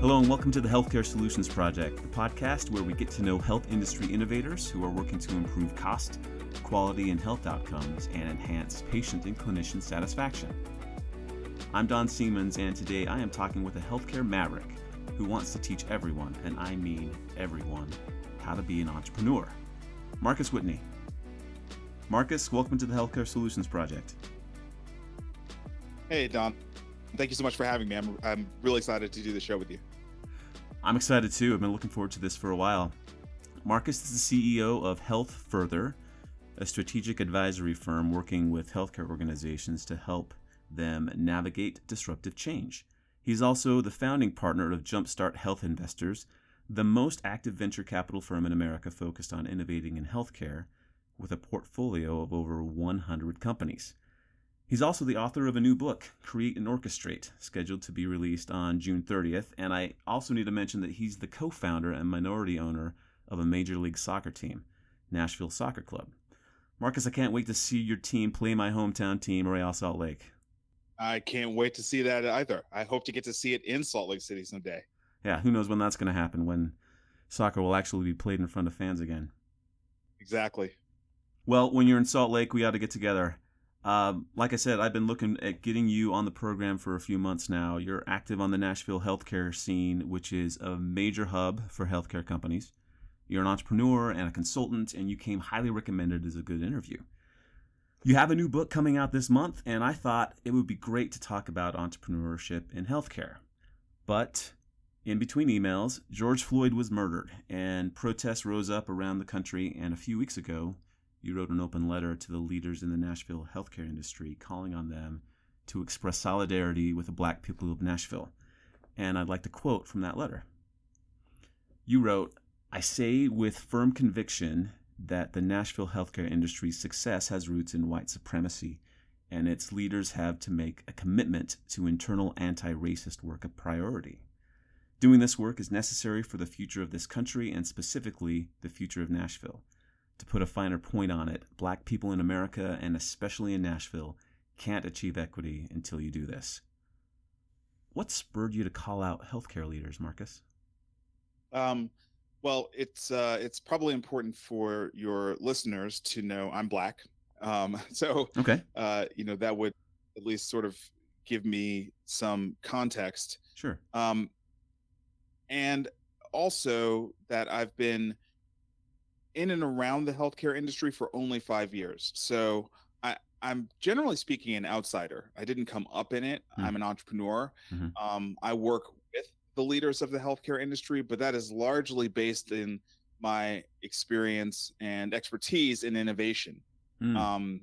Hello, and welcome to the Healthcare Solutions Project, the podcast where we get to know health industry innovators who are working to improve cost, quality, and health outcomes and enhance patient and clinician satisfaction. I'm Don Siemens, and today I am talking with a healthcare maverick who wants to teach everyone, and I mean everyone, how to be an entrepreneur. Marcus Whitney. Marcus, welcome to the Healthcare Solutions Project. Hey, Don. Thank you so much for having me. I'm, I'm really excited to do the show with you. I'm excited too. I've been looking forward to this for a while. Marcus is the CEO of Health Further, a strategic advisory firm working with healthcare organizations to help them navigate disruptive change. He's also the founding partner of Jumpstart Health Investors, the most active venture capital firm in America focused on innovating in healthcare, with a portfolio of over 100 companies. He's also the author of a new book, Create and Orchestrate, scheduled to be released on June 30th. And I also need to mention that he's the co founder and minority owner of a Major League Soccer team, Nashville Soccer Club. Marcus, I can't wait to see your team play my hometown team, Real Salt Lake. I can't wait to see that either. I hope to get to see it in Salt Lake City someday. Yeah, who knows when that's going to happen, when soccer will actually be played in front of fans again. Exactly. Well, when you're in Salt Lake, we ought to get together. Um, like I said, I've been looking at getting you on the program for a few months now. You're active on the Nashville healthcare scene, which is a major hub for healthcare companies. You're an entrepreneur and a consultant, and you came highly recommended as a good interview. You have a new book coming out this month, and I thought it would be great to talk about entrepreneurship in healthcare. But in between emails, George Floyd was murdered, and protests rose up around the country. And a few weeks ago, you wrote an open letter to the leaders in the Nashville healthcare industry, calling on them to express solidarity with the black people of Nashville. And I'd like to quote from that letter. You wrote, I say with firm conviction that the Nashville healthcare industry's success has roots in white supremacy, and its leaders have to make a commitment to internal anti racist work a priority. Doing this work is necessary for the future of this country and specifically the future of Nashville. To put a finer point on it, black people in America, and especially in Nashville, can't achieve equity until you do this. What spurred you to call out healthcare leaders, Marcus? Um, well, it's uh, it's probably important for your listeners to know I'm black. Um, so, okay, uh, you know that would at least sort of give me some context. Sure. Um, and also that I've been in and around the healthcare industry for only five years. So I, I'm generally speaking an outsider. I didn't come up in it. Mm-hmm. I'm an entrepreneur. Mm-hmm. Um, I work with the leaders of the healthcare industry, but that is largely based in my experience and expertise in innovation. Mm. Um,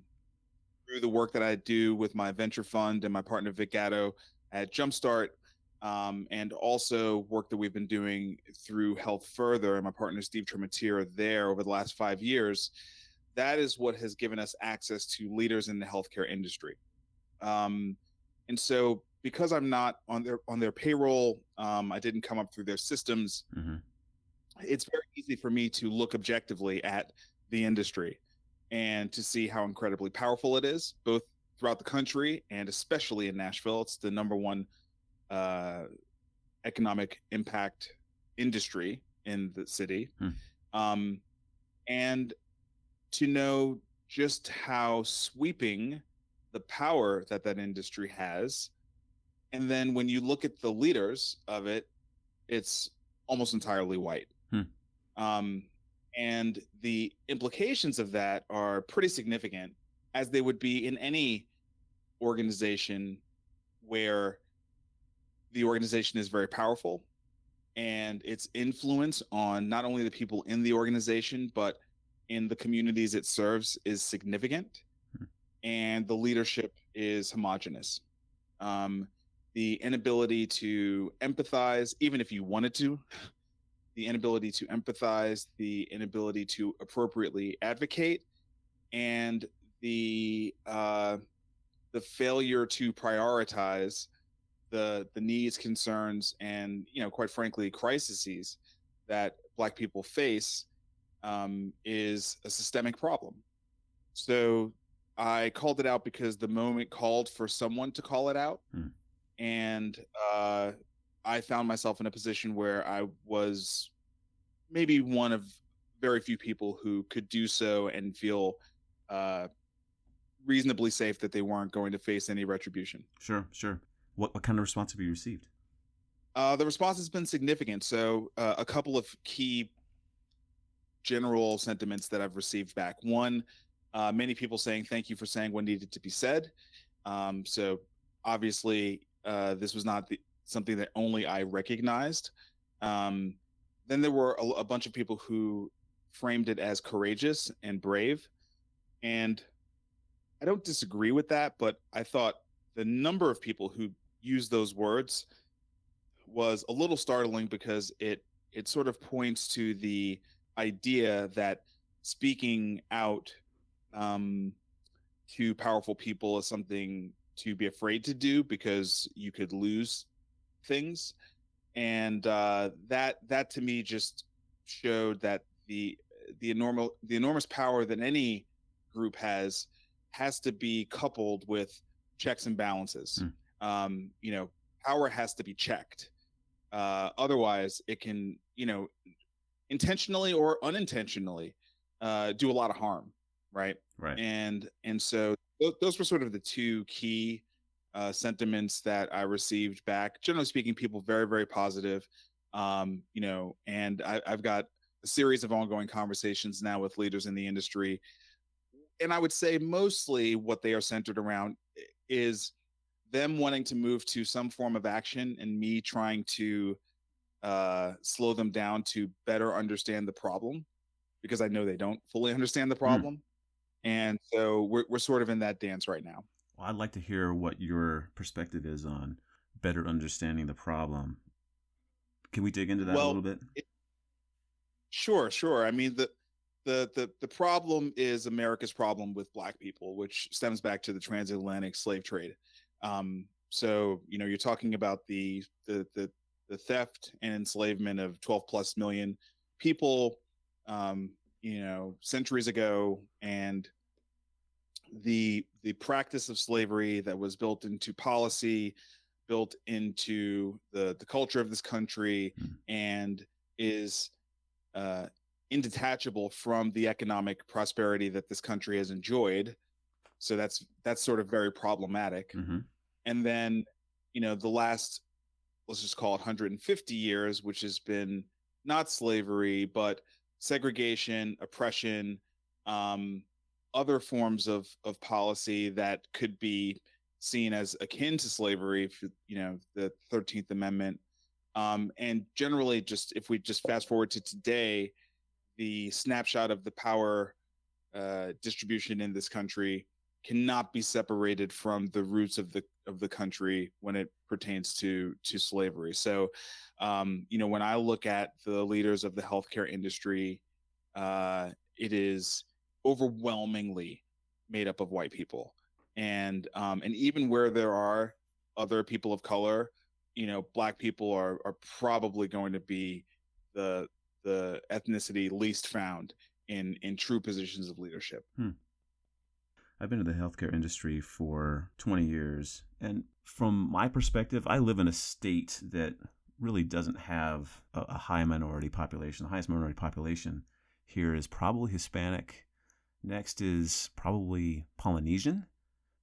through the work that I do with my venture fund and my partner Vic Gatto at Jumpstart, um, and also work that we've been doing through Health Further and my partner Steve Trematier there over the last five years. That is what has given us access to leaders in the healthcare industry. Um, and so, because I'm not on their on their payroll, um, I didn't come up through their systems. Mm-hmm. It's very easy for me to look objectively at the industry and to see how incredibly powerful it is, both throughout the country and especially in Nashville. It's the number one uh, economic impact industry in the city, hmm. um, and to know just how sweeping the power that that industry has. And then when you look at the leaders of it, it's almost entirely white. Hmm. Um, and the implications of that are pretty significant, as they would be in any organization where the organization is very powerful and its influence on not only the people in the organization but in the communities it serves is significant hmm. and the leadership is homogenous um, the inability to empathize even if you wanted to the inability to empathize the inability to appropriately advocate and the uh, the failure to prioritize the the needs, concerns, and you know, quite frankly, crises that Black people face um, is a systemic problem. So I called it out because the moment called for someone to call it out, hmm. and uh, I found myself in a position where I was maybe one of very few people who could do so and feel uh, reasonably safe that they weren't going to face any retribution. Sure, sure. What what kind of response have you received? Uh, the response has been significant. So, uh, a couple of key general sentiments that I've received back. One, uh, many people saying thank you for saying what needed to be said. Um, so, obviously, uh, this was not the, something that only I recognized. Um, then there were a, a bunch of people who framed it as courageous and brave. And I don't disagree with that, but I thought the number of people who used those words was a little startling because it it sort of points to the idea that speaking out um, to powerful people is something to be afraid to do because you could lose things and uh, that that to me just showed that the the enormous the enormous power that any group has has to be coupled with checks and balances. Mm. Um, you know, power has to be checked. Uh, otherwise, it can, you know, intentionally or unintentionally uh, do a lot of harm, right? Right. And and so th- those were sort of the two key uh, sentiments that I received back. Generally speaking, people very very positive. Um, you know, and I, I've got a series of ongoing conversations now with leaders in the industry and I would say mostly what they are centered around is them wanting to move to some form of action and me trying to uh, slow them down to better understand the problem because I know they don't fully understand the hmm. problem. Mm. And so we're, we're sort of in that dance right now. Well, I'd like to hear what your perspective is on better understanding the problem. Can we dig into that well, a little bit? It, sure, sure. I mean, the, the the the problem is America's problem with black people, which stems back to the transatlantic slave trade. Um, so you know, you're talking about the the the, the theft and enslavement of 12 plus million people, um, you know, centuries ago, and the the practice of slavery that was built into policy, built into the the culture of this country, mm. and is uh, indetachable from the economic prosperity that this country has enjoyed. So that's that's sort of very problematic. Mm-hmm. And then, you know, the last let's just call it 150 years, which has been not slavery, but segregation, oppression, um, other forms of of policy that could be seen as akin to slavery, you know, the 13th Amendment. Um, and generally, just if we just fast forward to today, the snapshot of the power uh, distribution in this country cannot be separated from the roots of the of the country when it pertains to to slavery. So, um, you know, when I look at the leaders of the healthcare industry, uh, it is overwhelmingly made up of white people, and um, and even where there are other people of color, you know, black people are are probably going to be the the ethnicity least found in in true positions of leadership. Hmm. I've been in the healthcare industry for 20 years, and from my perspective, I live in a state that really doesn't have a, a high minority population. The highest minority population here is probably Hispanic. Next is probably Polynesian,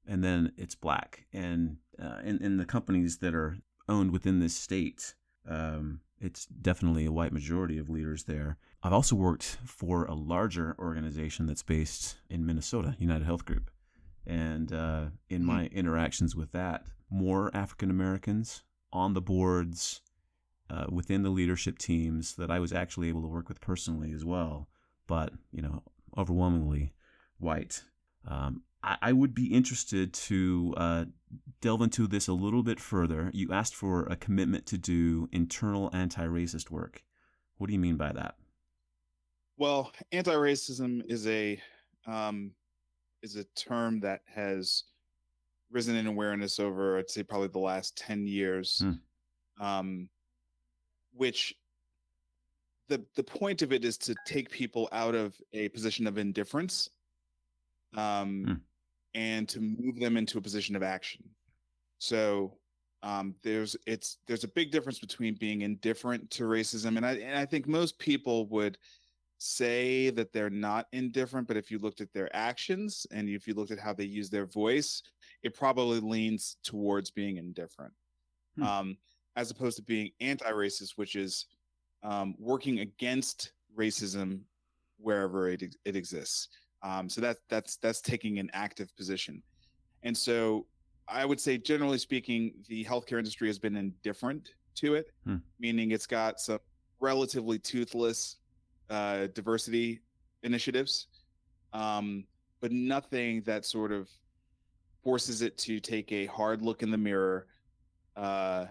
and then it's black. And uh, in, in the companies that are owned within this state, um, it's definitely a white majority of leaders there. I've also worked for a larger organization that's based in Minnesota, United Health Group. And uh, in my hmm. interactions with that, more African Americans on the boards, uh, within the leadership teams that I was actually able to work with personally as well, but, you know, overwhelmingly white. Um, I, I would be interested to uh, delve into this a little bit further. You asked for a commitment to do internal anti racist work. What do you mean by that? Well, anti racism is a um, is a term that has risen in awareness over, I'd say, probably the last ten years. Hmm. Um, which the the point of it is to take people out of a position of indifference um, hmm and to move them into a position of action. So um, there's it's there's a big difference between being indifferent to racism, and I and I think most people would say that they're not indifferent, but if you looked at their actions and if you looked at how they use their voice, it probably leans towards being indifferent, hmm. um, as opposed to being anti-racist, which is um, working against racism wherever it it exists. Um, so that that's that's taking an active position, and so I would say, generally speaking, the healthcare industry has been indifferent to it, hmm. meaning it's got some relatively toothless uh, diversity initiatives, um, but nothing that sort of forces it to take a hard look in the mirror, uh,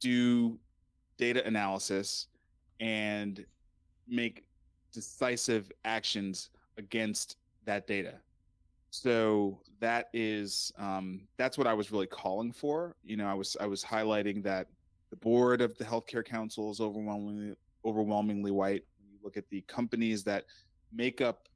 do data analysis, and make decisive actions against that data. So that is um, that's what I was really calling for. You know, I was I was highlighting that the board of the healthcare council is overwhelmingly overwhelmingly white. When you look at the companies that make up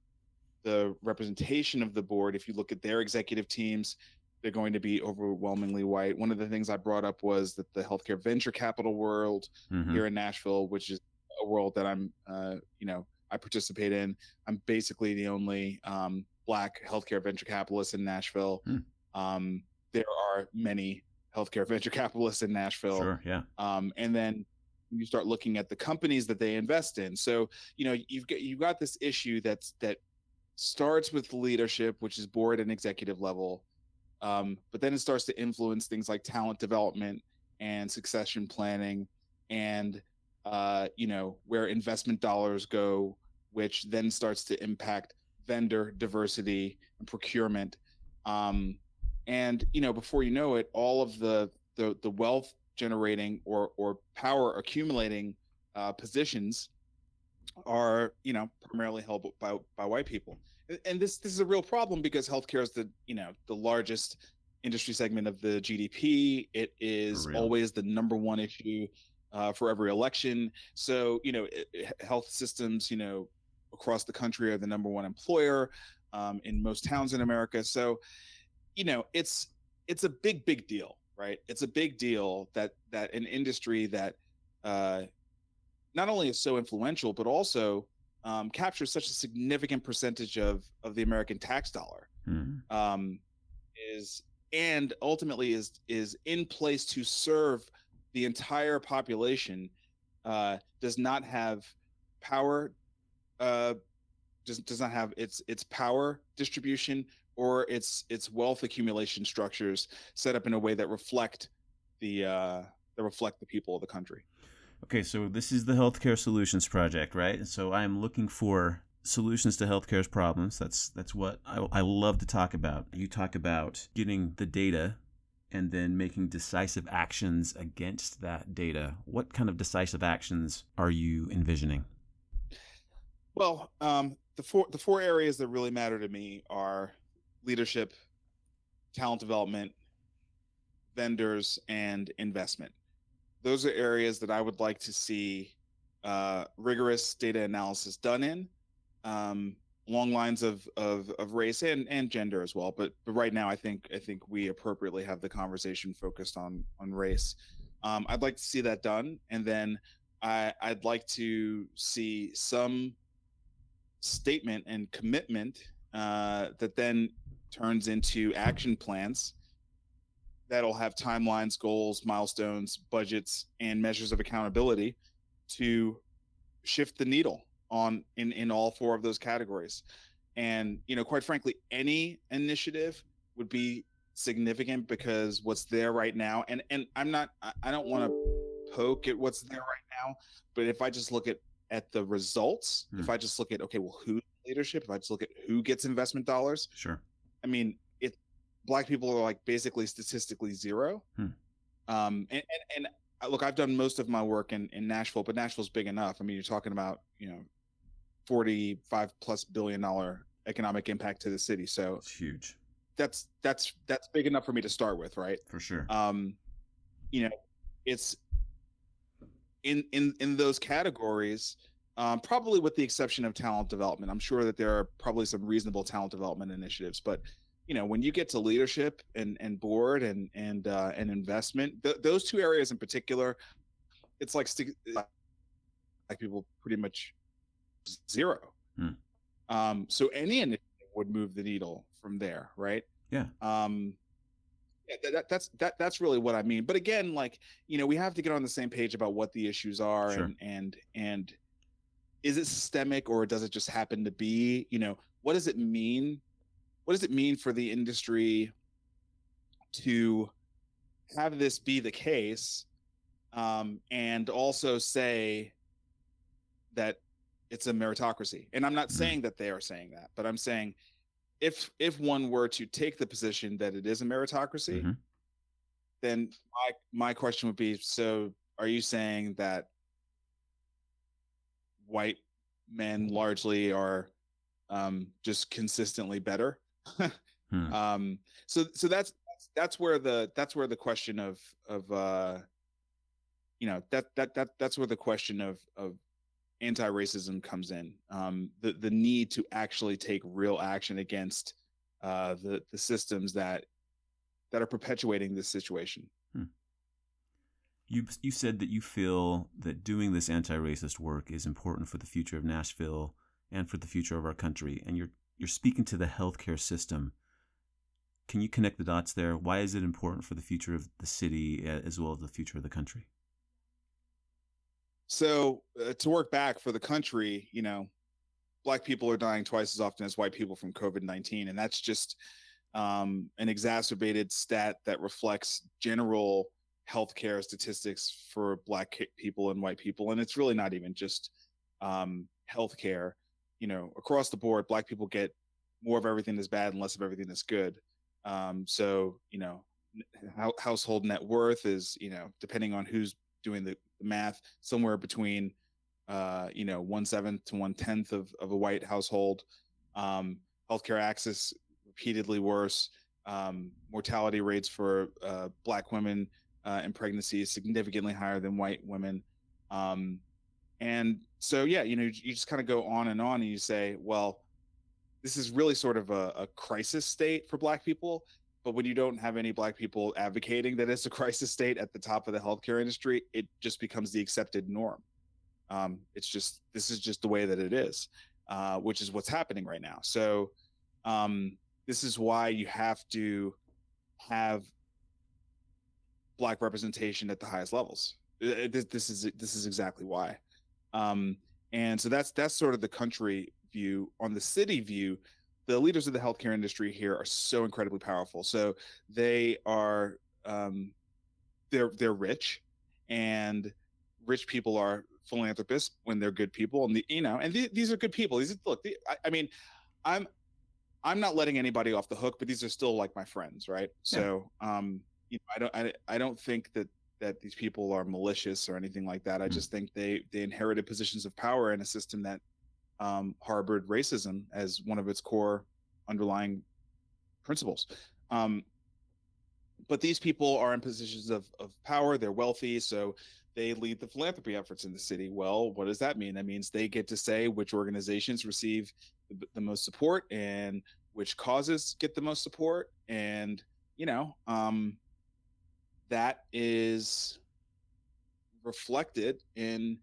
the representation of the board, if you look at their executive teams, they're going to be overwhelmingly white. One of the things I brought up was that the healthcare venture capital world mm-hmm. here in Nashville, which is a world that I'm, uh, you know, I participate in. I'm basically the only um, black healthcare venture capitalist in Nashville. Hmm. Um, there are many healthcare venture capitalists in Nashville. Sure, yeah. Um, and then you start looking at the companies that they invest in. So you know you've got you've got this issue that's that starts with leadership, which is board and executive level, um, but then it starts to influence things like talent development and succession planning, and uh, you know where investment dollars go, which then starts to impact vendor diversity and procurement. Um, and you know, before you know it, all of the the, the wealth generating or or power accumulating uh, positions are you know primarily held by by white people. And this this is a real problem because healthcare is the you know the largest industry segment of the GDP. It is always the number one issue uh, for every election. So you know, it, health systems, you know, across the country are the number one employer um, in most towns in America. So, you know, it's it's a big, big deal, right? It's a big deal that that an industry that uh, not only is so influential, but also um, captures such a significant percentage of of the American tax dollar mm-hmm. um, is and ultimately is is in place to serve the entire population uh, does not have power uh, does, does not have its its power distribution or its its wealth accumulation structures set up in a way that reflect the uh, that reflect the people of the country. Okay, so this is the Healthcare Solutions Project, right? So I am looking for solutions to healthcare's problems. That's that's what I, I love to talk about. You talk about getting the data and then making decisive actions against that data. What kind of decisive actions are you envisioning? Well, um, the four the four areas that really matter to me are leadership, talent development, vendors, and investment. Those are areas that I would like to see uh, rigorous data analysis done in, um, along lines of, of of race and and gender as well. But but right now, I think I think we appropriately have the conversation focused on on race. Um, I'd like to see that done, and then I, I'd like to see some statement and commitment uh, that then turns into action plans that'll have timelines, goals, milestones, budgets, and measures of accountability to shift the needle on in in all four of those categories. And you know, quite frankly, any initiative would be significant because what's there right now, and and I'm not, I don't want to poke at what's there right now, but if I just look at at the results, hmm. if I just look at okay, well, who leadership, if I just look at who gets investment dollars, sure. I mean, it black people are like basically statistically zero. Hmm. Um, and, and, and uh, look, I've done most of my work in in Nashville, but Nashville's big enough. I mean, you're talking about you know, forty five plus billion dollar economic impact to the city. So it's huge. That's that's that's big enough for me to start with, right? For sure. Um, you know, it's in in in those categories um, probably with the exception of talent development i'm sure that there are probably some reasonable talent development initiatives but you know when you get to leadership and and board and and uh, and investment, th- those two areas in particular, it's like like people pretty much zero. Hmm. Um, so any initiative would move the needle from there, right? Yeah. Um, yeah, that, that's that that's really what I mean. But again, like you know, we have to get on the same page about what the issues are sure. and and and is it systemic or does it just happen to be? You know, what does it mean? What does it mean for the industry to have this be the case, um, and also say that it's a meritocracy? And I'm not mm-hmm. saying that they are saying that, but I'm saying if if one were to take the position that it is a meritocracy, mm-hmm. then my my question would be: So, are you saying that white men largely are um, just consistently better? hmm. um, so so that's that's where the that's where the question of of uh, you know that that that that's where the question of of anti-racism comes in um, the the need to actually take real action against uh, the the systems that that are perpetuating this situation. Hmm. You you said that you feel that doing this anti-racist work is important for the future of Nashville and for the future of our country, and you're you're speaking to the healthcare system. Can you connect the dots there? Why is it important for the future of the city as well as the future of the country? So uh, to work back for the country, you know, black people are dying twice as often as white people from COVID nineteen, and that's just um, an exacerbated stat that reflects general healthcare statistics for black people and white people, and it's really not even just um, healthcare. You know, across the board, black people get more of everything that's bad and less of everything that's good. Um, so you know, household net worth is you know depending on who's doing the math, somewhere between uh, you know one seventh to one tenth of, of a white household. Um, healthcare access repeatedly worse. Um, mortality rates for uh, black women uh, in pregnancy is significantly higher than white women. Um, and so, yeah, you know, you just kind of go on and on, and you say, well, this is really sort of a, a crisis state for black people but when you don't have any black people advocating that it's a crisis state at the top of the healthcare industry, it just becomes the accepted norm. Um, it's just this is just the way that it is, uh, which is what's happening right now. So um, this is why you have to have black representation at the highest levels. This, this is this is exactly why. Um, and so that's that's sort of the country view. On the city view, the leaders of the healthcare industry here are so incredibly powerful. So they are um, they're they're rich, and rich people are philanthropists when they're good people, and the, you know, and th- these are good people. These look, the, I, I, mean, I'm I'm not letting anybody off the hook, but these are still like my friends, right? Yeah. So um, you know, I don't I, I don't think that that these people are malicious or anything like that. I mm-hmm. just think they they inherited positions of power in a system that um, harbored racism as one of its core underlying principles. Um, but these people are in positions of, of power, they're wealthy, so they lead the philanthropy efforts in the city. Well, what does that mean? That means they get to say which organizations receive the, the most support and which causes get the most support. And, you know, um, that is reflected in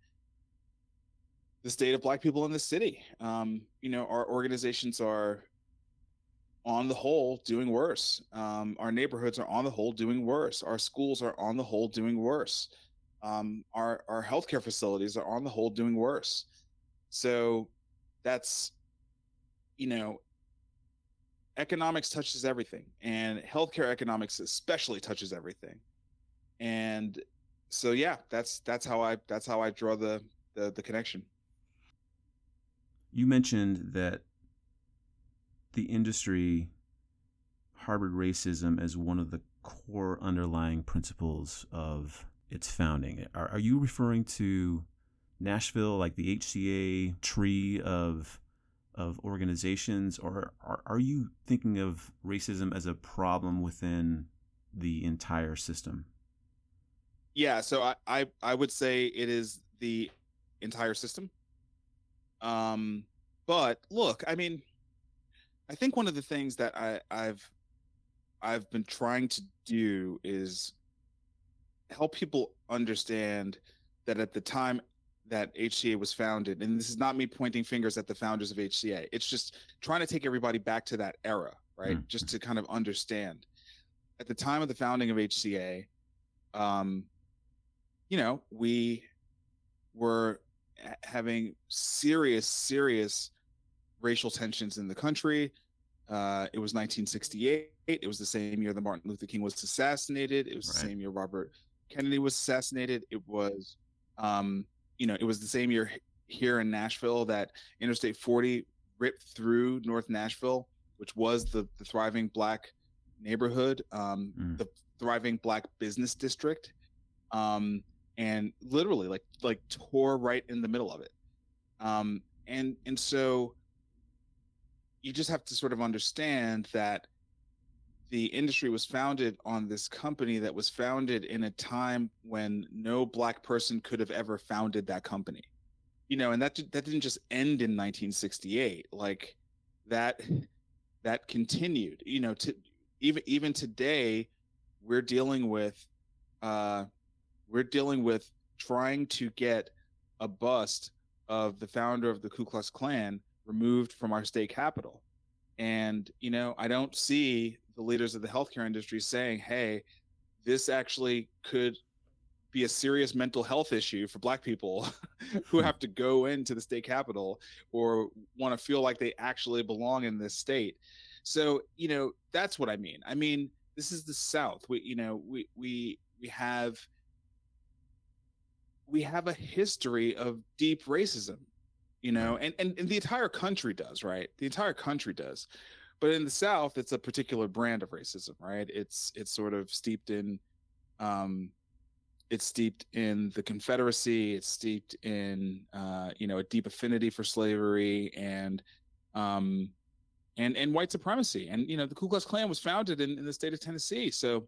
the state of black people in the city. Um, you know, our organizations are on the whole doing worse. Um, our neighborhoods are on the whole doing worse. Our schools are on the whole doing worse. Um, our our healthcare facilities are on the whole doing worse. So that's you know economics touches everything and healthcare economics especially touches everything and so yeah that's that's how i that's how i draw the the, the connection you mentioned that the industry harbored racism as one of the core underlying principles of its founding. Are, are you referring to Nashville, like the HCA tree of of organizations, or are, are you thinking of racism as a problem within the entire system? Yeah, so I, I, I would say it is the entire system. Um, but look, I mean, I think one of the things that I, I've I've been trying to do is help people understand that at the time that HCA was founded, and this is not me pointing fingers at the founders of HCA, it's just trying to take everybody back to that era, right? Mm. Just to kind of understand. At the time of the founding of HCA, um, you know, we were having serious, serious racial tensions in the country. Uh, it was 1968. It was the same year that Martin Luther King was assassinated. It was right. the same year Robert Kennedy was assassinated. It was, um, you know, it was the same year here in Nashville that Interstate 40 ripped through North Nashville, which was the, the thriving black neighborhood, um, mm. the thriving black business district, um, and literally like like tore right in the middle of it. Um, and and so you just have to sort of understand that the industry was founded on this company that was founded in a time when no black person could have ever founded that company you know and that that didn't just end in 1968 like that that continued you know to even even today we're dealing with uh we're dealing with trying to get a bust of the founder of the Ku Klux Klan removed from our state capitol and you know i don't see the leaders of the healthcare industry saying, hey, this actually could be a serious mental health issue for black people who hmm. have to go into the state capitol or want to feel like they actually belong in this state. So, you know, that's what I mean. I mean, this is the South. We, you know, we we we have we have a history of deep racism, you know, and, and, and the entire country does, right? The entire country does. But in the south it's a particular brand of racism right? It's it's sort of steeped in um it's steeped in the confederacy it's steeped in uh you know a deep affinity for slavery and um and and white supremacy. And you know the ku klux klan was founded in, in the state of tennessee. So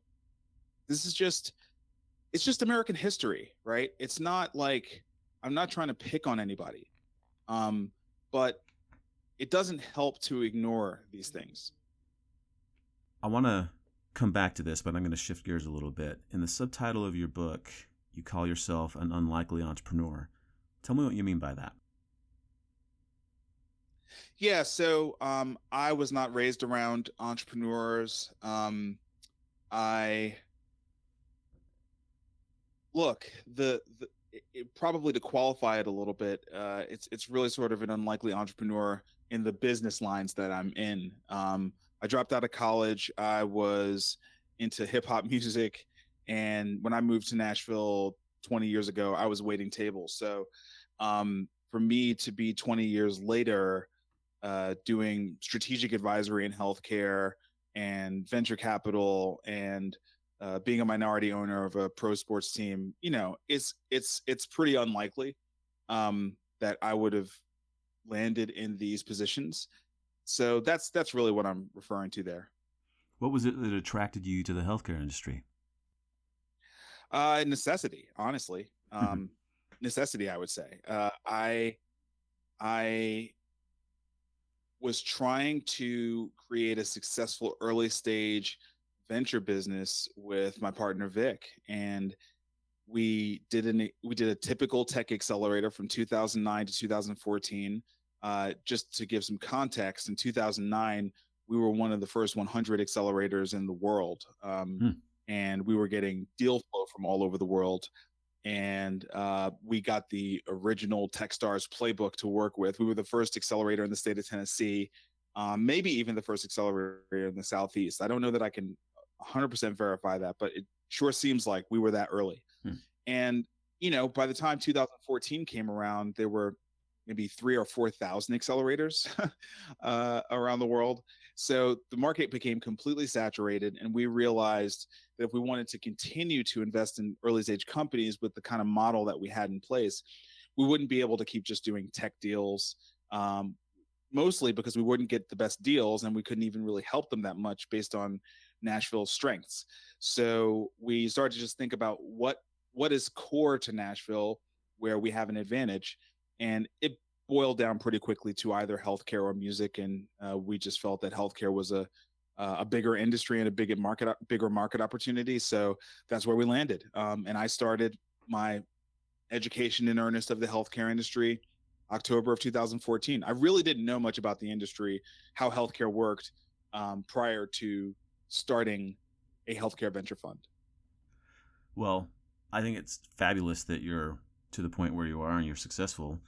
this is just it's just american history right it's not like i'm not trying to pick on anybody um but it doesn't help to ignore these things. I want to come back to this, but I'm going to shift gears a little bit. In the subtitle of your book, you call yourself an unlikely entrepreneur. Tell me what you mean by that. Yeah, so um, I was not raised around entrepreneurs. Um, I look the, the it, probably to qualify it a little bit. Uh, it's it's really sort of an unlikely entrepreneur in the business lines that I'm in. Um, I dropped out of college. I was into hip hop music, and when I moved to Nashville 20 years ago, I was waiting tables. So, um, for me to be 20 years later, uh, doing strategic advisory in healthcare and venture capital and uh, being a minority owner of a pro sports team, you know, it's it's it's pretty unlikely um, that I would have landed in these positions. So that's that's really what I'm referring to there. What was it that attracted you to the healthcare industry? Uh, necessity, honestly. Mm-hmm. Um, necessity, I would say. Uh, I I was trying to create a successful early stage venture business with my partner Vic, and we did an we did a typical tech accelerator from 2009 to 2014 uh, just to give some context, in 2009, we were one of the first 100 accelerators in the world. Um, hmm. And we were getting deal flow from all over the world. And uh, we got the original Techstars playbook to work with. We were the first accelerator in the state of Tennessee, um, maybe even the first accelerator in the Southeast. I don't know that I can 100% verify that, but it sure seems like we were that early. Hmm. And, you know, by the time 2014 came around, there were maybe three or four thousand accelerators uh, around the world. So the market became completely saturated, and we realized that if we wanted to continue to invest in early stage companies with the kind of model that we had in place, we wouldn't be able to keep just doing tech deals. Um, mostly because we wouldn't get the best deals and we couldn't even really help them that much based on Nashville's strengths. So we started to just think about what what is core to Nashville where we have an advantage and it boiled down pretty quickly to either healthcare or music, and uh, we just felt that healthcare was a uh, a bigger industry and a bigger market bigger market opportunity. So that's where we landed. Um, and I started my education in earnest of the healthcare industry October of 2014. I really didn't know much about the industry, how healthcare worked um, prior to starting a healthcare venture fund. Well, I think it's fabulous that you're to the point where you are and you're successful.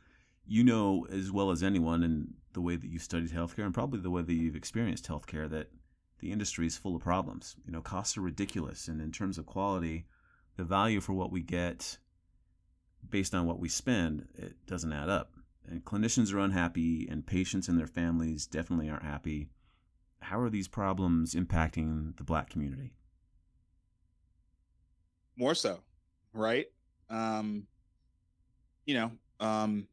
You know as well as anyone, in the way that you've studied healthcare and probably the way that you've experienced healthcare, that the industry is full of problems. You know, costs are ridiculous, and in terms of quality, the value for what we get based on what we spend, it doesn't add up. And clinicians are unhappy, and patients and their families definitely aren't happy. How are these problems impacting the black community? More so, right? Um, you know, um,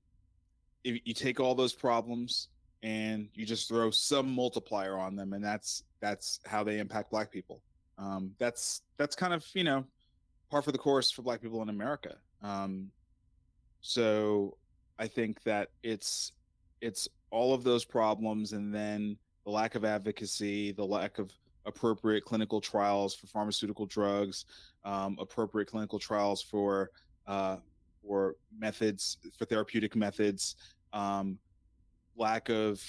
if you take all those problems and you just throw some multiplier on them, and that's that's how they impact black people. Um, that's that's kind of you know par for the course for black people in America. Um, so I think that it's it's all of those problems, and then the lack of advocacy, the lack of appropriate clinical trials for pharmaceutical drugs, um, appropriate clinical trials for uh, for methods for therapeutic methods, um, lack of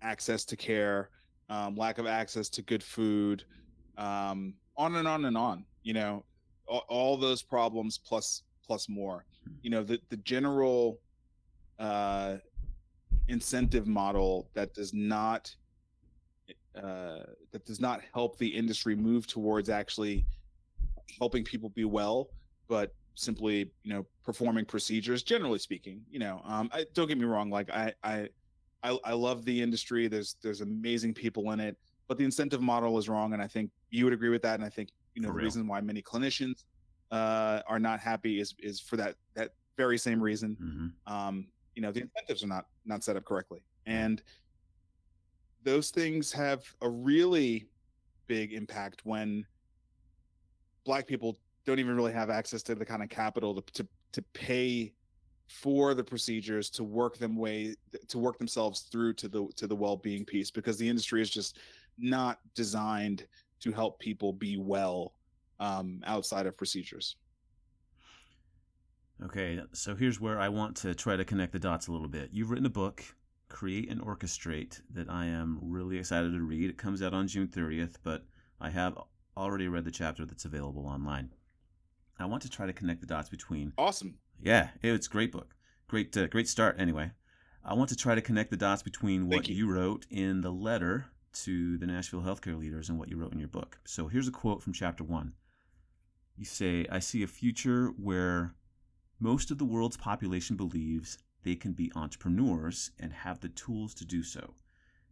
access to care, um, lack of access to good food, um, on and on and on. You know, all, all, those problems plus plus more. Hmm. You know, the the general uh, incentive model that does not uh, that does not help the industry move towards actually helping people be well, but simply you know performing procedures. Generally speaking, you know, um, I, don't get me wrong. Like I I I, I love the industry. There's there's amazing people in it, but the incentive model is wrong, and I think you would agree with that. And I think you know for the real. reason why many clinicians uh, are not happy is is for that that very same reason. Mm-hmm. Um, you know, the incentives are not not set up correctly, and those things have a really big impact when black people don't even really have access to the kind of capital to to, to pay for the procedures to work them way to work themselves through to the to the well-being piece because the industry is just not designed to help people be well um, outside of procedures. Okay, so here's where I want to try to connect the dots a little bit. You've written a book, Create and Orchestrate, that I am really excited to read. It comes out on June 30th, but I have already read the chapter that's available online. I want to try to connect the dots between. Awesome. Yeah, it's a great book. Great, uh, great start. Anyway, I want to try to connect the dots between what you. you wrote in the letter to the Nashville healthcare leaders and what you wrote in your book. So here's a quote from chapter one. You say, "I see a future where most of the world's population believes they can be entrepreneurs and have the tools to do so.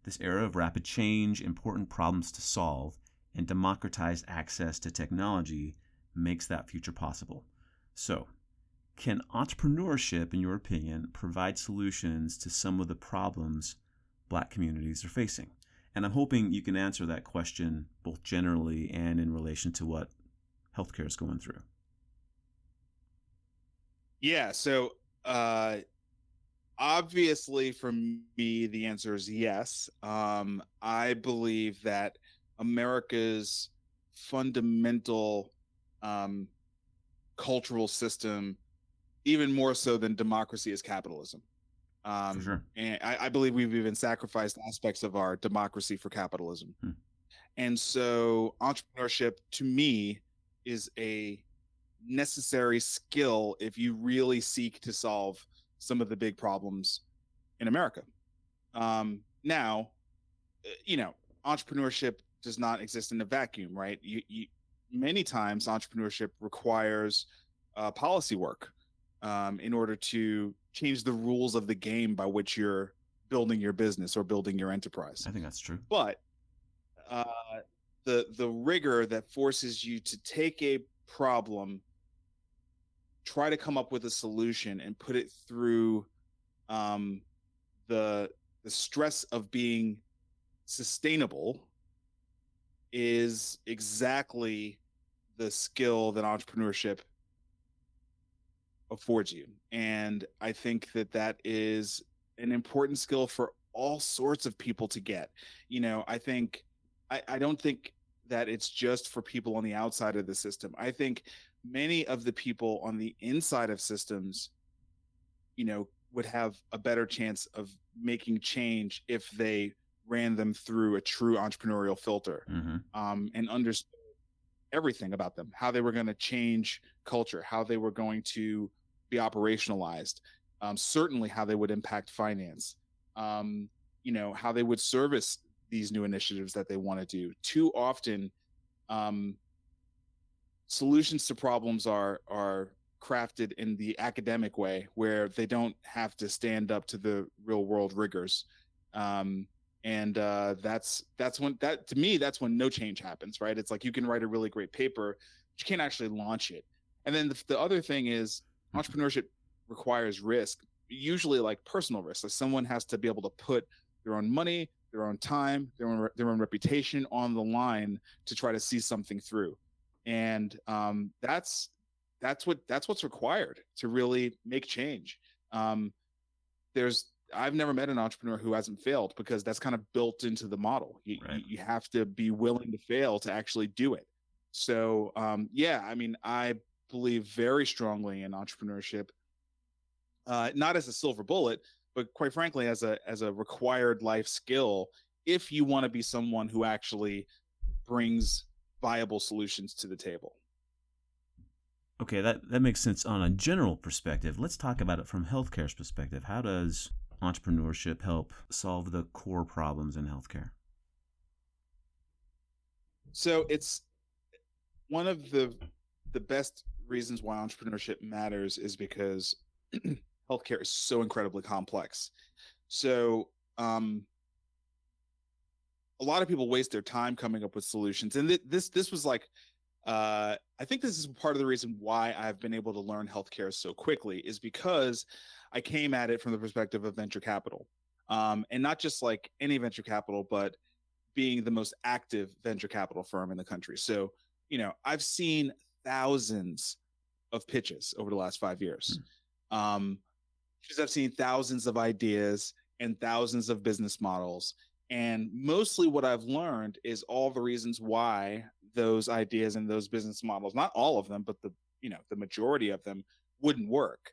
This era of rapid change, important problems to solve, and democratized access to technology makes that future possible. So, can entrepreneurship, in your opinion, provide solutions to some of the problems black communities are facing? And I'm hoping you can answer that question both generally and in relation to what healthcare is going through. Yeah. So, uh, obviously, for me, the answer is yes. Um, I believe that America's fundamental um, cultural system, even more so than democracy, is capitalism. Um, sure. And I, I, believe we've even sacrificed aspects of our democracy for capitalism. Hmm. And so, entrepreneurship to me is a necessary skill if you really seek to solve some of the big problems in America. Um, now, uh, you know, entrepreneurship does not exist in a vacuum, right? You, you many times entrepreneurship requires uh, policy work um, in order to change the rules of the game by which you're building your business or building your enterprise. I think that's true. But uh, the the rigor that forces you to take a problem, try to come up with a solution, and put it through um, the the stress of being sustainable is exactly the skill that entrepreneurship affords you. And I think that that is an important skill for all sorts of people to get. You know, I think, I, I don't think that it's just for people on the outside of the system. I think many of the people on the inside of systems, you know, would have a better chance of making change if they ran them through a true entrepreneurial filter mm-hmm. um, and understood everything about them, how they were going to change culture, how they were going to be operationalized, um, certainly how they would impact finance, um, you know, how they would service these new initiatives that they want to do. Too often, um, solutions to problems are are crafted in the academic way, where they don't have to stand up to the real world rigors. Um, and uh, that's that's when that to me that's when no change happens, right? It's like you can write a really great paper, but you can't actually launch it. And then the, the other thing is mm-hmm. entrepreneurship requires risk, usually like personal risk. Like someone has to be able to put their own money, their own time, their own their own reputation on the line to try to see something through, and um, that's that's what that's what's required to really make change. Um, there's I've never met an entrepreneur who hasn't failed because that's kind of built into the model. You, right. you, have to be willing to fail to actually do it. So um, yeah, I mean, I believe very strongly in entrepreneurship, uh, not as a silver bullet, but quite frankly as a as a required life skill if you want to be someone who actually brings viable solutions to the table. Okay, that, that makes sense on a general perspective. Let's talk about it from healthcare's perspective. How does entrepreneurship help solve the core problems in healthcare? So it's one of the the best reasons why entrepreneurship matters is because healthcare is so incredibly complex. So, um, a lot of people waste their time coming up with solutions, and th- this this was like, uh, I think this is part of the reason why I've been able to learn healthcare so quickly is because I came at it from the perspective of venture capital, um, and not just like any venture capital, but being the most active venture capital firm in the country. So, you know, I've seen thousands of pitches over the last five years. Mm. Um, because I've seen thousands of ideas and thousands of business models. And mostly what I've learned is all the reasons why those ideas and those business models, not all of them, but the, you know, the majority of them wouldn't work.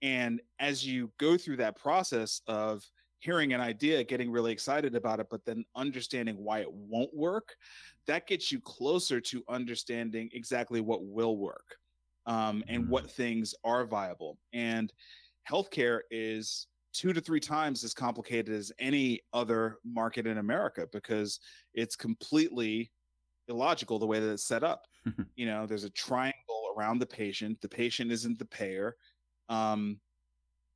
And as you go through that process of hearing an idea, getting really excited about it, but then understanding why it won't work, that gets you closer to understanding exactly what will work um, and what things are viable. And healthcare is two to three times as complicated as any other market in America because it's completely illogical the way that it's set up. you know, there's a triangle around the patient. The patient isn't the payer. Um,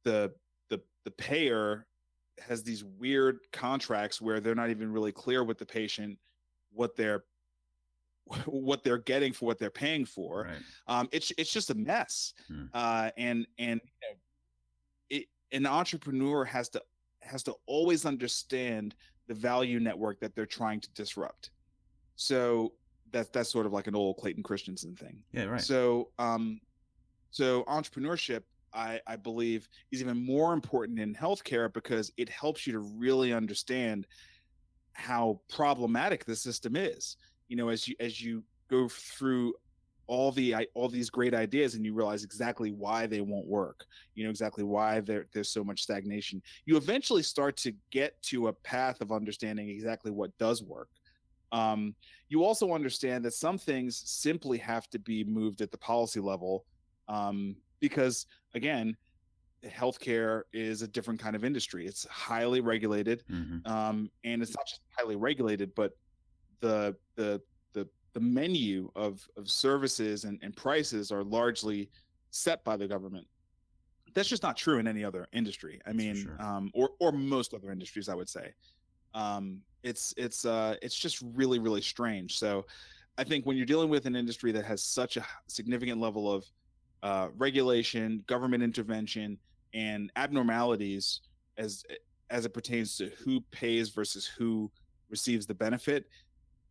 the the the payer has these weird contracts where they're not even really clear with the patient what they're what they're getting for what they're paying for. Right. Um, it's it's just a mess. Hmm. Uh, and and you know, an entrepreneur has to has to always understand the value network that they're trying to disrupt. So that's that's sort of like an old Clayton Christensen thing. Yeah, right. So um so entrepreneurship I, I believe is even more important in healthcare because it helps you to really understand how problematic the system is. You know, as you as you go through all the all these great ideas and you realize exactly why they won't work you know exactly why there, there's so much stagnation you eventually start to get to a path of understanding exactly what does work um, you also understand that some things simply have to be moved at the policy level um, because again healthcare is a different kind of industry it's highly regulated mm-hmm. um, and it's not just highly regulated but the the the menu of, of services and, and prices are largely set by the government. That's just not true in any other industry. I mean, sure. um, or or most other industries, I would say. Um, it's it's uh, it's just really really strange. So, I think when you're dealing with an industry that has such a significant level of uh, regulation, government intervention, and abnormalities as as it pertains to who pays versus who receives the benefit,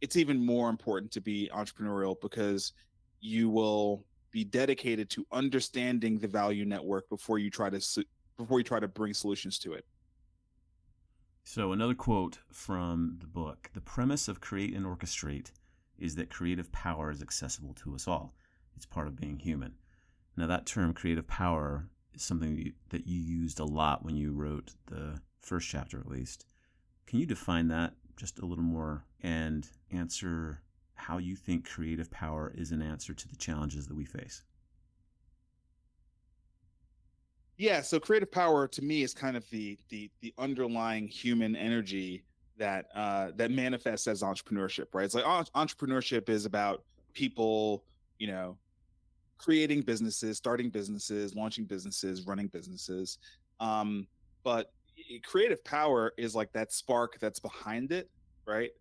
it's even more important to be entrepreneurial because you will be dedicated to understanding the value network before you try to before you try to bring solutions to it. So another quote from the book: "The premise of create and orchestrate is that creative power is accessible to us all. It's part of being human." Now that term creative power is something that you used a lot when you wrote the first chapter at least. Can you define that just a little more and answer how you think creative power is an answer to the challenges that we face? Yeah, so creative power to me is kind of the the the underlying human energy that uh, that manifests as entrepreneurship, right? It's like entrepreneurship is about people, you know, creating businesses, starting businesses, launching businesses, running businesses. Um, but creative power is like that spark that's behind it, right?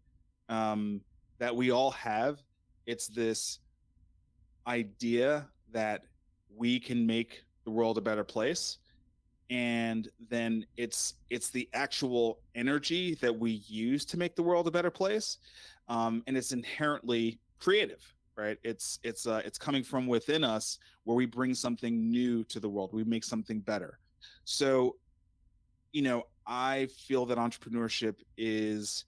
Um, that we all have. It's this idea that we can make the world a better place and then it's it's the actual energy that we use to make the world a better place um, and it's inherently creative right it's it's uh, it's coming from within us where we bring something new to the world we make something better so you know i feel that entrepreneurship is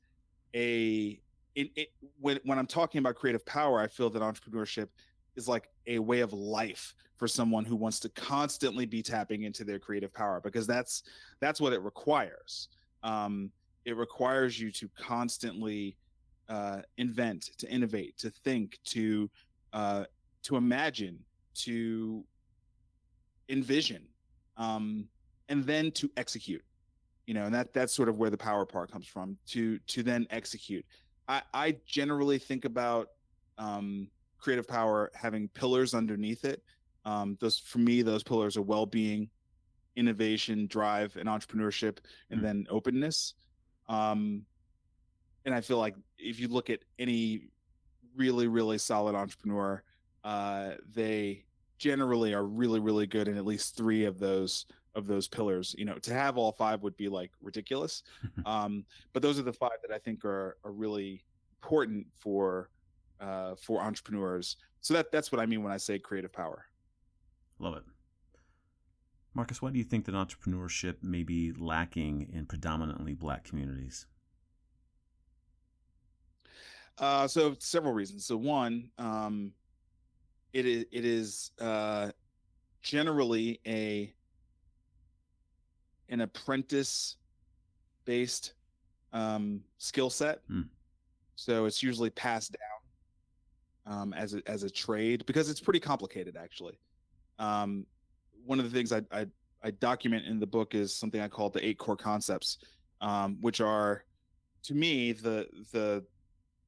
a it, it, when when i'm talking about creative power i feel that entrepreneurship is like a way of life for someone who wants to constantly be tapping into their creative power because that's that's what it requires. Um, it requires you to constantly uh, invent to innovate to think to uh, to imagine to envision um, and then to execute you know and that that's sort of where the power part comes from to to then execute i i generally think about um, creative power having pillars underneath it. Um, those for me, those pillars are well-being, innovation, drive, and entrepreneurship, and mm-hmm. then openness. Um, and I feel like if you look at any really, really solid entrepreneur, uh, they generally are really, really good in at least three of those of those pillars. You know, to have all five would be like ridiculous. um, but those are the five that I think are are really important for uh, for entrepreneurs. So that that's what I mean when I say creative power. Love it. Marcus, why do you think that entrepreneurship may be lacking in predominantly black communities? Uh, so several reasons. So one, um, it is it is uh, generally a an apprentice based um, skill set. Hmm. So it's usually passed down um, as a, as a trade because it's pretty complicated actually. Um, one of the things I, I, I document in the book is something I call the eight core concepts, um, which are to me the the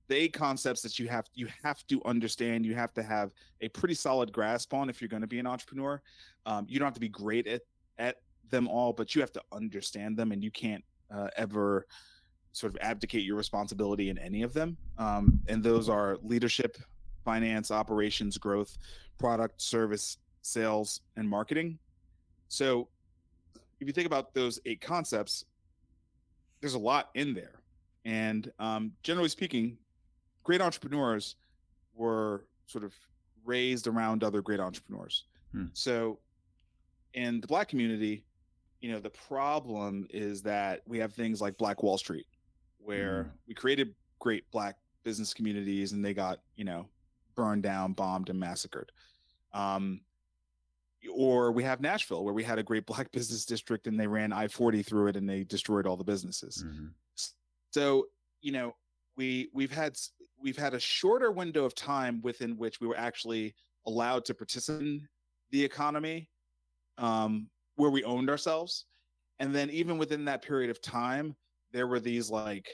the eight concepts that you have you have to understand you have to have a pretty solid grasp on if you're going to be an entrepreneur um, you don't have to be great at at them all but you have to understand them and you can't uh, ever sort of abdicate your responsibility in any of them um, and those are leadership finance, operations, growth, product, service, sales, and marketing. So if you think about those eight concepts, there's a lot in there. And um, generally speaking, great entrepreneurs were sort of raised around other great entrepreneurs. Hmm. So in the black community, you know, the problem is that we have things like Black Wall Street, where hmm. we created great black business communities and they got, you know, burned down, bombed, and massacred. Um, or we have Nashville, where we had a great black business district and they ran I 40 through it and they destroyed all the businesses. Mm-hmm. So, you know, we we've had we've had a shorter window of time within which we were actually allowed to participate in the economy um, where we owned ourselves. And then even within that period of time, there were these like,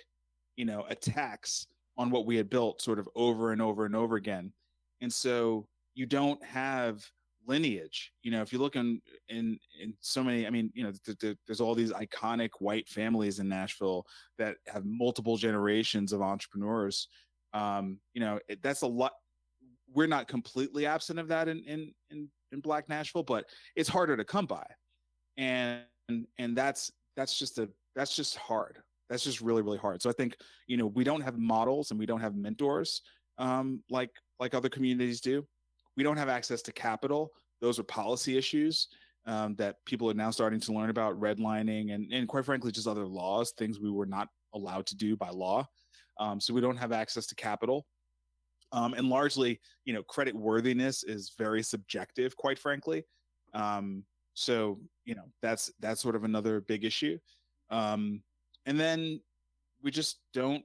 you know, attacks on what we had built sort of over and over and over again. And so you don't have lineage. You know, if you look in in in so many, I mean, you know, th- th- there's all these iconic white families in Nashville that have multiple generations of entrepreneurs. Um, you know, it, that's a lot. We're not completely absent of that in in in, in Black Nashville, but it's harder to come by, and and that's that's just a that's just hard that's just really really hard so i think you know we don't have models and we don't have mentors um, like like other communities do we don't have access to capital. Those are policy issues um, that people are now starting to learn about redlining and, and quite frankly, just other laws, things we were not allowed to do by law. Um, so we don't have access to capital. Um, and largely, you know, credit worthiness is very subjective, quite frankly. Um, so, you know, that's that's sort of another big issue. Um, and then we just don't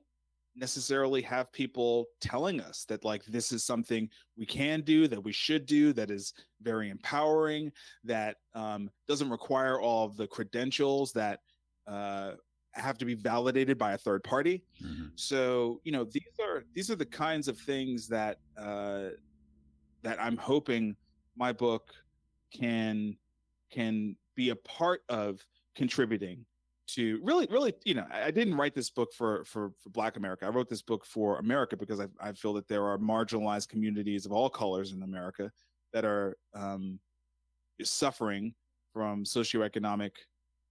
necessarily have people telling us that like this is something we can do that we should do that is very empowering that um, doesn't require all of the credentials that uh, have to be validated by a third party mm-hmm. so you know these are these are the kinds of things that uh, that i'm hoping my book can can be a part of contributing to really really you know i didn't write this book for for for black america. I wrote this book for america because i, I feel that there are marginalized communities of all colors in america that are um, suffering from socioeconomic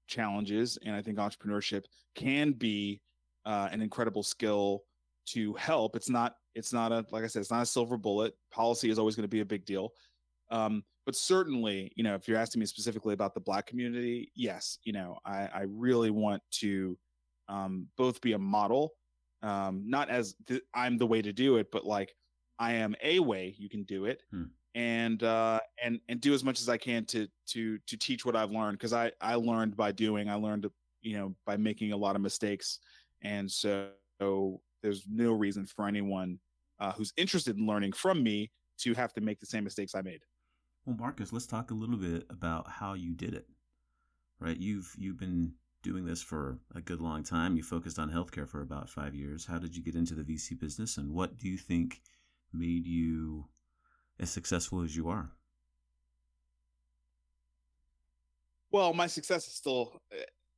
challenges and i think entrepreneurship can be uh, an incredible skill to help. It's not it's not a like i said it's not a silver bullet. Policy is always going to be a big deal. Um, but certainly, you know, if you're asking me specifically about the Black community, yes, you know, I, I really want to um, both be a model, um, not as th- I'm the way to do it, but like I am a way you can do it, hmm. and uh, and and do as much as I can to to to teach what I've learned because I I learned by doing, I learned you know by making a lot of mistakes, and so, so there's no reason for anyone uh, who's interested in learning from me to have to make the same mistakes I made. Well, Marcus, let's talk a little bit about how you did it. Right? You've you've been doing this for a good long time. You focused on healthcare for about five years. How did you get into the VC business, and what do you think made you as successful as you are? Well, my success is still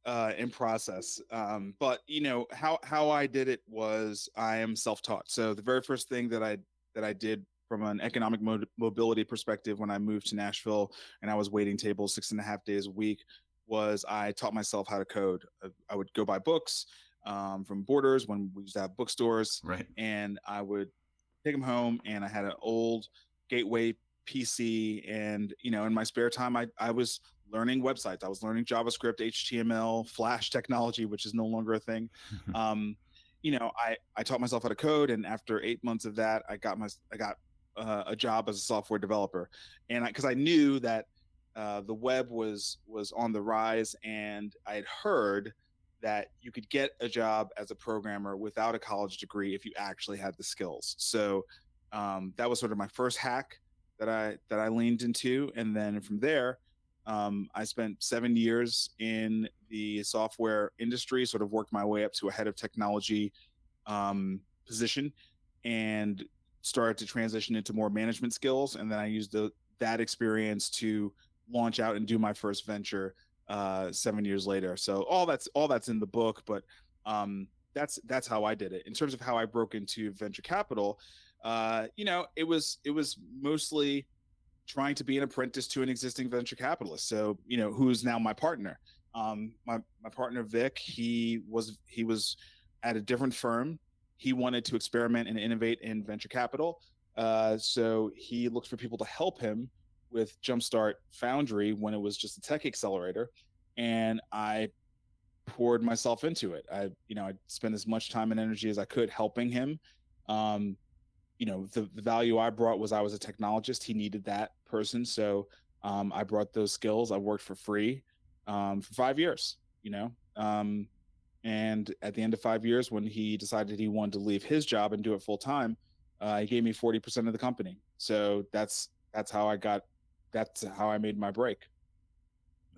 uh, in process, um, but you know how how I did it was I am self taught. So the very first thing that I that I did from an economic mo- mobility perspective when I moved to Nashville and I was waiting tables six and a half days a week was I taught myself how to code. Uh, I would go buy books um, from Borders when we used to have bookstores, right? And I would take them home, and I had an old Gateway PC, and you know, in my spare time, I I was learning websites. I was learning JavaScript, HTML, Flash technology, which is no longer a thing. um, you know, I I taught myself how to code, and after eight months of that, I got my I got uh, a job as a software developer, and because I, I, knew that uh, the web was was on the rise, and I had heard that you could get a job as a programmer without a college degree if you actually had the skills. So um, that was sort of my first hack that I that I leaned into, and then from there. Um, I spent seven years in the software industry, sort of worked my way up to a head of technology um, position, and started to transition into more management skills, and then I used the, that experience to launch out and do my first venture uh, seven years later. So all that's all that's in the book, but um, that's that's how I did it. In terms of how I broke into venture capital, uh, you know, it was it was mostly trying to be an apprentice to an existing venture capitalist. So you know, who's now my partner. Um, my my partner Vic, he was he was at a different firm he wanted to experiment and innovate in venture capital. Uh, so he looked for people to help him with Jumpstart Foundry when it was just a tech accelerator, and I poured myself into it. I, you know, I spent as much time and energy as I could helping him. Um, you know, the, the value I brought was I was a technologist. He needed that person, so um, I brought those skills. I worked for free um, for five years. You know, um, and at the end of five years, when he decided he wanted to leave his job and do it full time, uh, he gave me forty percent of the company. So that's that's how I got. That's how I made my break.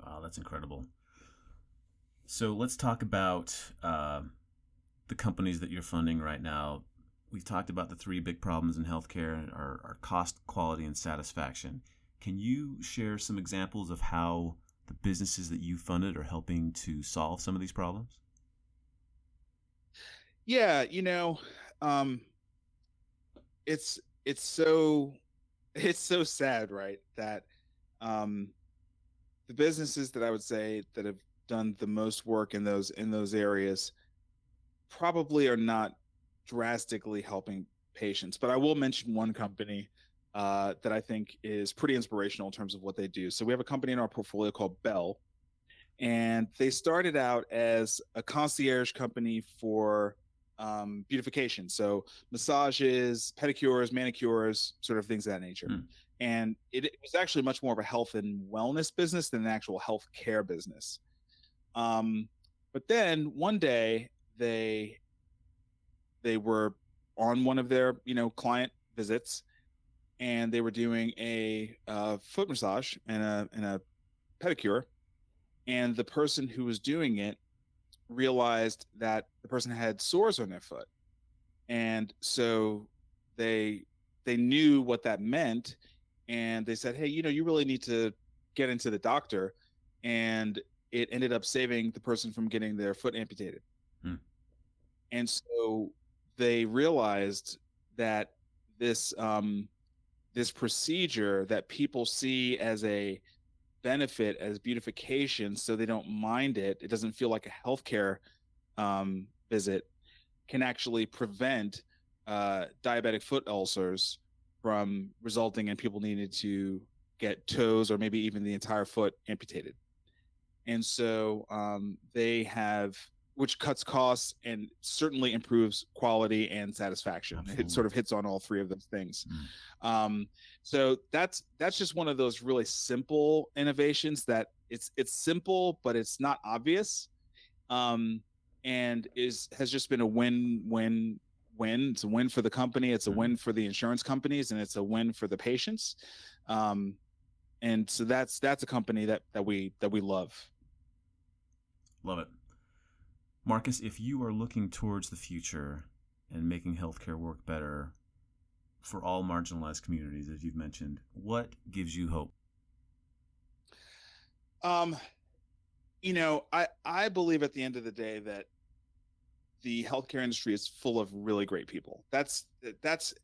Wow, that's incredible. So let's talk about uh, the companies that you're funding right now. We've talked about the three big problems in healthcare are, are cost, quality, and satisfaction. Can you share some examples of how the businesses that you funded are helping to solve some of these problems? Yeah, you know, um it's it's so it's so sad, right? That um the businesses that I would say that have done the most work in those in those areas probably are not drastically helping patients. But I will mention one company uh, that I think is pretty inspirational in terms of what they do. So we have a company in our portfolio called Bell, and they started out as a concierge company for um, beautification, so massages, pedicures, manicures, sort of things of that nature. Mm. And it, it, was actually much more of a health and wellness business than an actual health care business. Um, but then one day they they were on one of their you know client visits and they were doing a uh, foot massage and a and a pedicure and the person who was doing it realized that the person had sores on their foot and so they they knew what that meant and they said hey you know you really need to get into the doctor and it ended up saving the person from getting their foot amputated hmm. and so they realized that this um, this procedure that people see as a benefit as beautification so they don't mind it it doesn't feel like a healthcare um, visit can actually prevent uh, diabetic foot ulcers from resulting in people needing to get toes or maybe even the entire foot amputated. And so um, they have which cuts costs and certainly improves quality and satisfaction. Absolutely. It sort of hits on all three of those things. Mm. Um, so that's that's just one of those really simple innovations that it's it's simple but it's not obvious, um, and is has just been a win win win. It's a win for the company. It's a mm. win for the insurance companies, and it's a win for the patients. Um, and so that's that's a company that that we that we love. Love it. Marcus, if you are looking towards the future and making healthcare work better for all marginalized communities, as you've mentioned, what gives you hope? Um, you know, I I believe at the end of the day that the healthcare industry is full of really great people. That's that's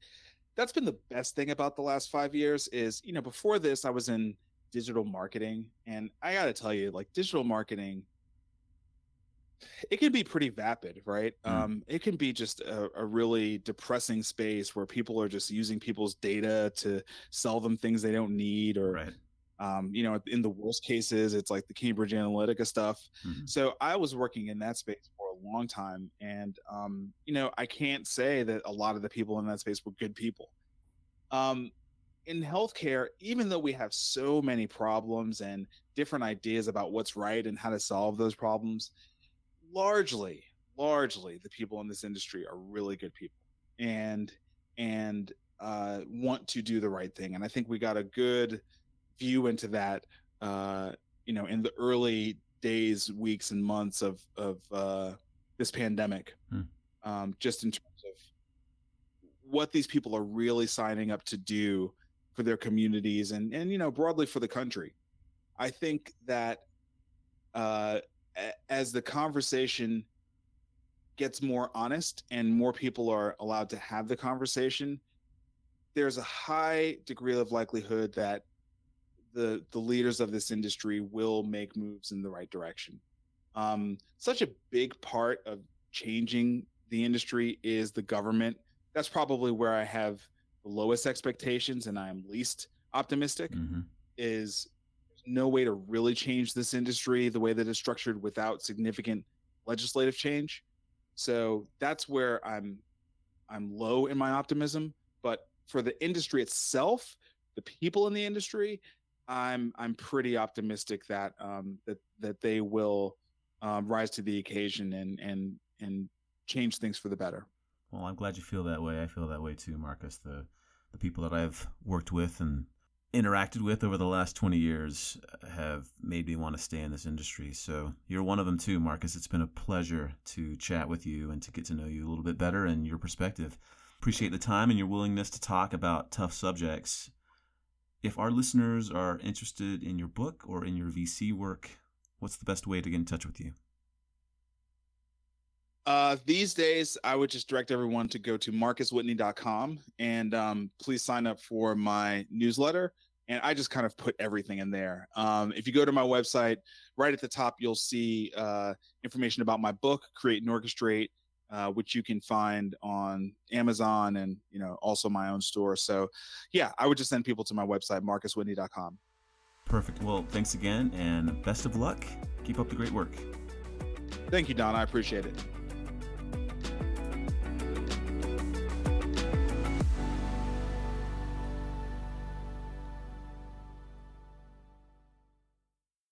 that's been the best thing about the last five years. Is you know before this I was in digital marketing, and I got to tell you, like digital marketing it can be pretty vapid, right? Mm. Um, it can be just a, a, really depressing space where people are just using people's data to sell them things they don't need, or, right. um, you know, in the worst cases, it's like the Cambridge Analytica stuff. Mm-hmm. So I was working in that space for a long time, and um, you know, I can't say that a lot of the people in that space were good people. Um, in healthcare, even though we have so many problems and different ideas about what's right and how to solve those problems, largely, largely, the people in this industry are really good people and and uh, want to do the right thing. And I think we got a good view into that, uh, you know, in the early days, weeks, and months of of uh, this pandemic, hmm. um, just in terms of what these people are really signing up to do for their communities and and you know broadly for the country. I think that uh, as the conversation gets more honest and more people are allowed to have the conversation, there's a high degree of likelihood that the the leaders of this industry will make moves in the right direction. Um, such a big part of changing the industry is the government. That's probably where I have the lowest expectations and I am least optimistic. Mm-hmm. Is no way to really change this industry the way that it's structured without significant legislative change. So that's where I'm I'm low in my optimism. But for the industry itself, the people in the industry, I'm I'm pretty optimistic that um, that that they will um, rise to the occasion and and and change things for the better. Well, I'm glad you feel that way. I feel that way too, Marcus. The the people that I've worked with and interacted with over the last 20 years uh, have made me want to stay in this industry. So you're one of them too, Marcus. It's been a pleasure to chat with you and to get to know you a little bit better and your perspective. Appreciate the time and your willingness to talk about tough subjects. If our listeners are interested in your book or in your VC work, what's the best way to get in touch with you? Uh, these days, I would just direct everyone to go to marcuswhitney.com and um, please sign up for my newsletter. And I just kind of put everything in there. Um, if you go to my website, right at the top, you'll see uh, information about my book, Create and Orchestrate. uh, which you can find on Amazon and you know also my own store. So, yeah, I would just send people to my website marcuswhitney.com. Perfect. Well, thanks again, and best of luck. Keep up the great work. Thank you, Don. I appreciate it.